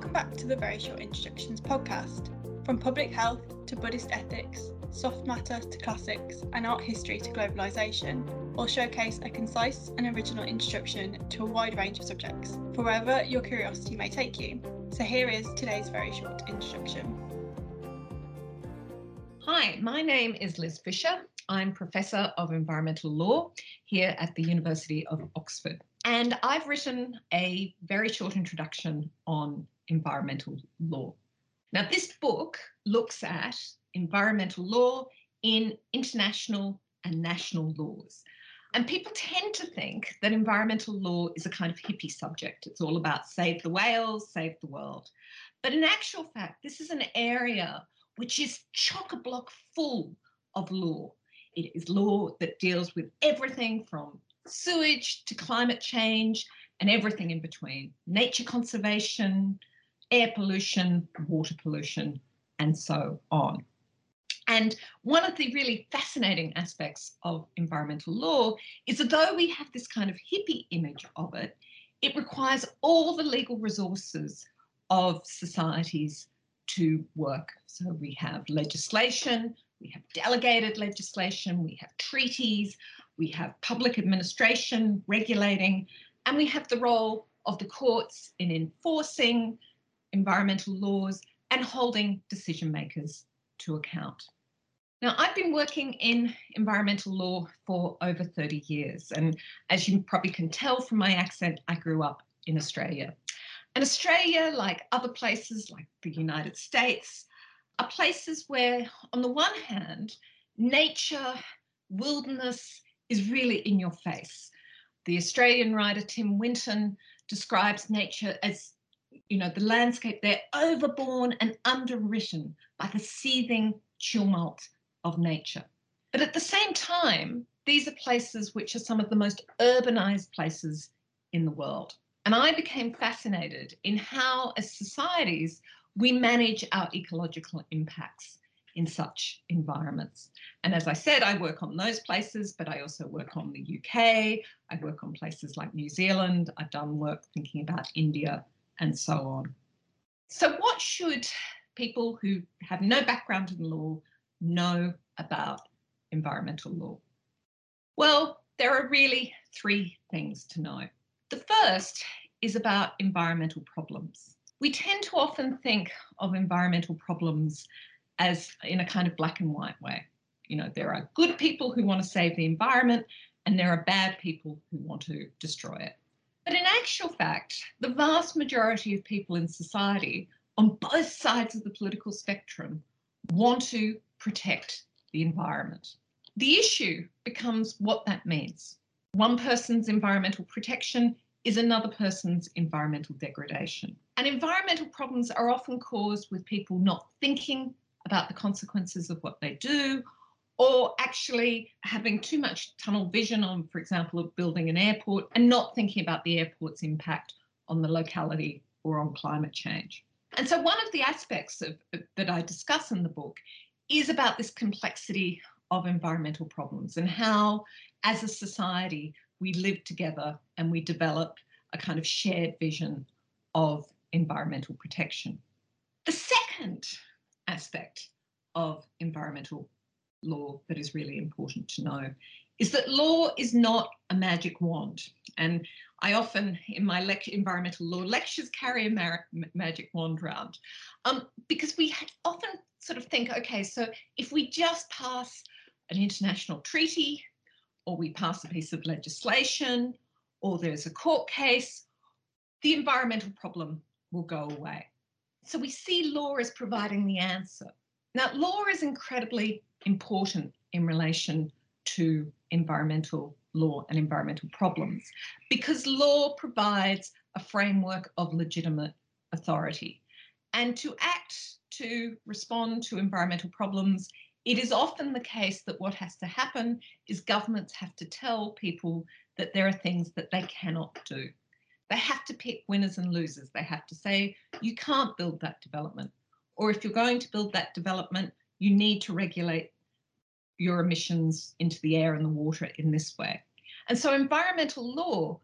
Welcome back to the Very Short Introductions podcast. From public health to Buddhist ethics, soft matter to classics, and art history to globalisation, we'll showcase a concise and original introduction to a wide range of subjects, for wherever your curiosity may take you. So here is today's very short introduction. Hi, my name is Liz Fisher. I'm Professor of Environmental Law here at the University of Oxford. And I've written a very short introduction on environmental law. Now, this book looks at environmental law in international and national laws. And people tend to think that environmental law is a kind of hippie subject. It's all about save the whales, save the world. But in actual fact, this is an area which is chock a block full of law. It is law that deals with everything from sewage to climate change and everything in between nature conservation, air pollution, water pollution, and so on. And one of the really fascinating aspects of environmental law is that though we have this kind of hippie image of it, it requires all the legal resources of societies to work. So we have legislation, we have delegated legislation, we have treaties, we have public administration regulating, and we have the role of the courts in enforcing environmental laws and holding decision makers to account. Now, I've been working in environmental law for over 30 years, and as you probably can tell from my accent, I grew up in Australia. And Australia, like other places like the United States, are places where, on the one hand, nature, wilderness is really in your face. The Australian writer Tim Winton describes nature as, you know, the landscape there overborne and underwritten by the seething tumult of nature. But at the same time, these are places which are some of the most urbanized places in the world. And I became fascinated in how, as societies, we manage our ecological impacts in such environments. And as I said, I work on those places, but I also work on the UK, I work on places like New Zealand, I've done work thinking about India, and so on. So, what should people who have no background in law know about environmental law? Well, there are really three things to know. The first is about environmental problems we tend to often think of environmental problems as in a kind of black and white way. You know, there are good people who want to save the environment, and there are bad people who want to destroy it. But in actual fact, the vast majority of people in society on both sides of the political spectrum want to protect the environment. The issue becomes what that means. One person's environmental protection is another person's environmental degradation. And environmental problems are often caused with people not thinking about the consequences of what they do or actually having too much tunnel vision on, for example, of building an airport and not thinking about the airport's impact on the locality or on climate change. And so, one of the aspects of, that I discuss in the book is about this complexity of environmental problems and how, as a society, we live together and we develop a kind of shared vision of environmental protection. The second aspect of environmental law that is really important to know is that law is not a magic wand. And I often, in my environmental law lectures, carry a mar- magic wand around um, because we often sort of think, okay, so if we just pass an international treaty, or we pass a piece of legislation, or there's a court case, the environmental problem will go away. So we see law as providing the answer. Now, law is incredibly important in relation to environmental law and environmental problems because law provides a framework of legitimate authority. And to act to respond to environmental problems, it is often the case that what has to happen is governments have to tell people that there are things that they cannot do. They have to pick winners and losers. They have to say, you can't build that development. Or if you're going to build that development, you need to regulate your emissions into the air and the water in this way. And so environmental law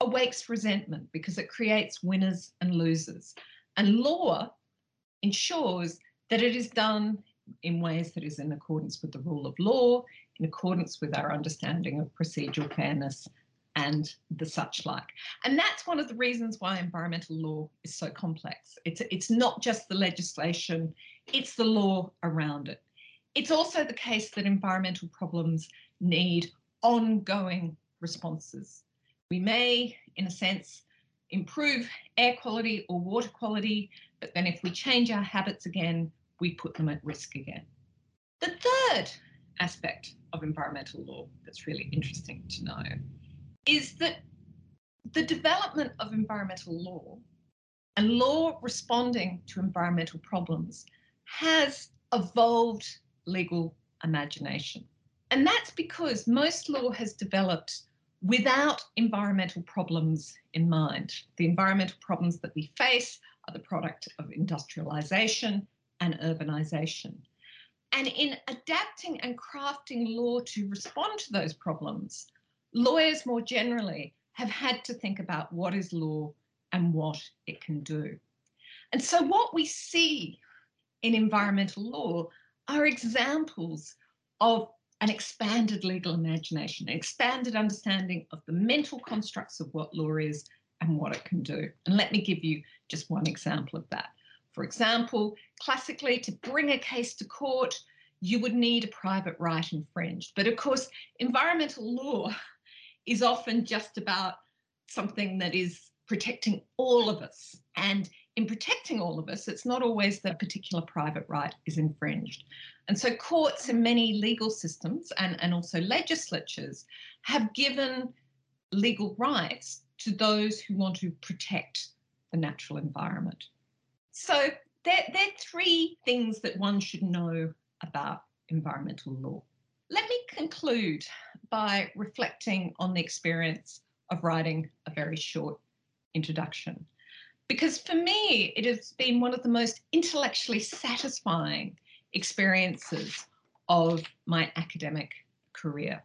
awakes resentment because it creates winners and losers. And law ensures that it is done in ways that is in accordance with the rule of law, in accordance with our understanding of procedural fairness and the such like. And that's one of the reasons why environmental law is so complex. It's, it's not just the legislation, it's the law around it. It's also the case that environmental problems need ongoing responses. We may, in a sense, improve air quality or water quality, but then if we change our habits again, we put them at risk again. The third aspect of environmental law that's really interesting to know is that the development of environmental law and law responding to environmental problems has evolved legal imagination. And that's because most law has developed without environmental problems in mind. The environmental problems that we face are the product of industrialization and urbanization. And in adapting and crafting law to respond to those problems, lawyers more generally have had to think about what is law and what it can do. And so, what we see in environmental law are examples of an expanded legal imagination, an expanded understanding of the mental constructs of what law is and what it can do. And let me give you just one example of that. For example, classically, to bring a case to court, you would need a private right infringed. But of course, environmental law is often just about something that is protecting all of us. And in protecting all of us, it's not always that a particular private right is infringed. And so courts in many legal systems and, and also legislatures have given legal rights to those who want to protect the natural environment. So there, there are three things that one should know about environmental law. Let me conclude by reflecting on the experience of writing a very short introduction. Because for me, it has been one of the most intellectually satisfying experiences of my academic career.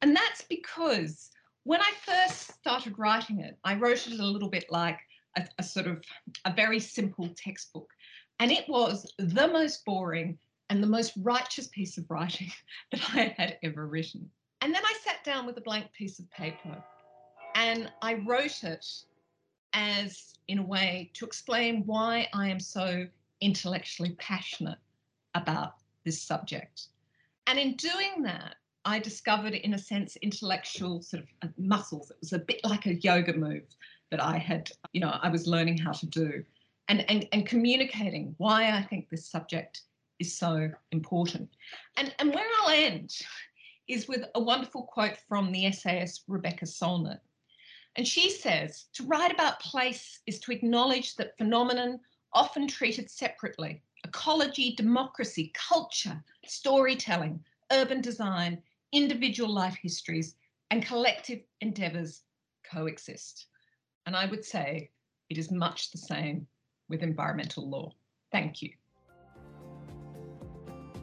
And that's because when I first started writing it, I wrote it a little bit like a, a, sort of a very simple textbook. And it was the most boring and the most righteous piece of writing that I had ever written. And then I sat down with a blank piece of paper and I wrote it as, in a way, to explain why I am so intellectually passionate about this subject. And in doing that, I discovered, in a sense, intellectual sort of uh, muscles. It was a bit like a yoga move that I had, you know, I was learning how to do and, and, and communicating why I think this subject is so important. And, and where I'll end is with a wonderful quote from the essayist Rebecca Solnit. And she says, to write about place is to acknowledge that phenomenon often treated separately, ecology, democracy, culture, storytelling, urban design, individual life histories, and collective endeavours coexist. And I would say it is much the same with environmental law. Thank you.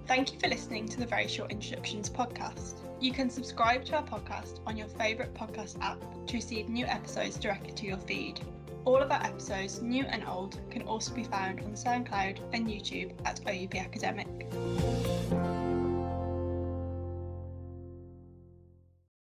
Thank you for listening to the Very Short Introductions podcast. You can subscribe to our podcast on your favourite podcast app to receive new episodes directly to your feed. All of our episodes, new and old, can also be found on SoundCloud and YouTube at OUP Academic.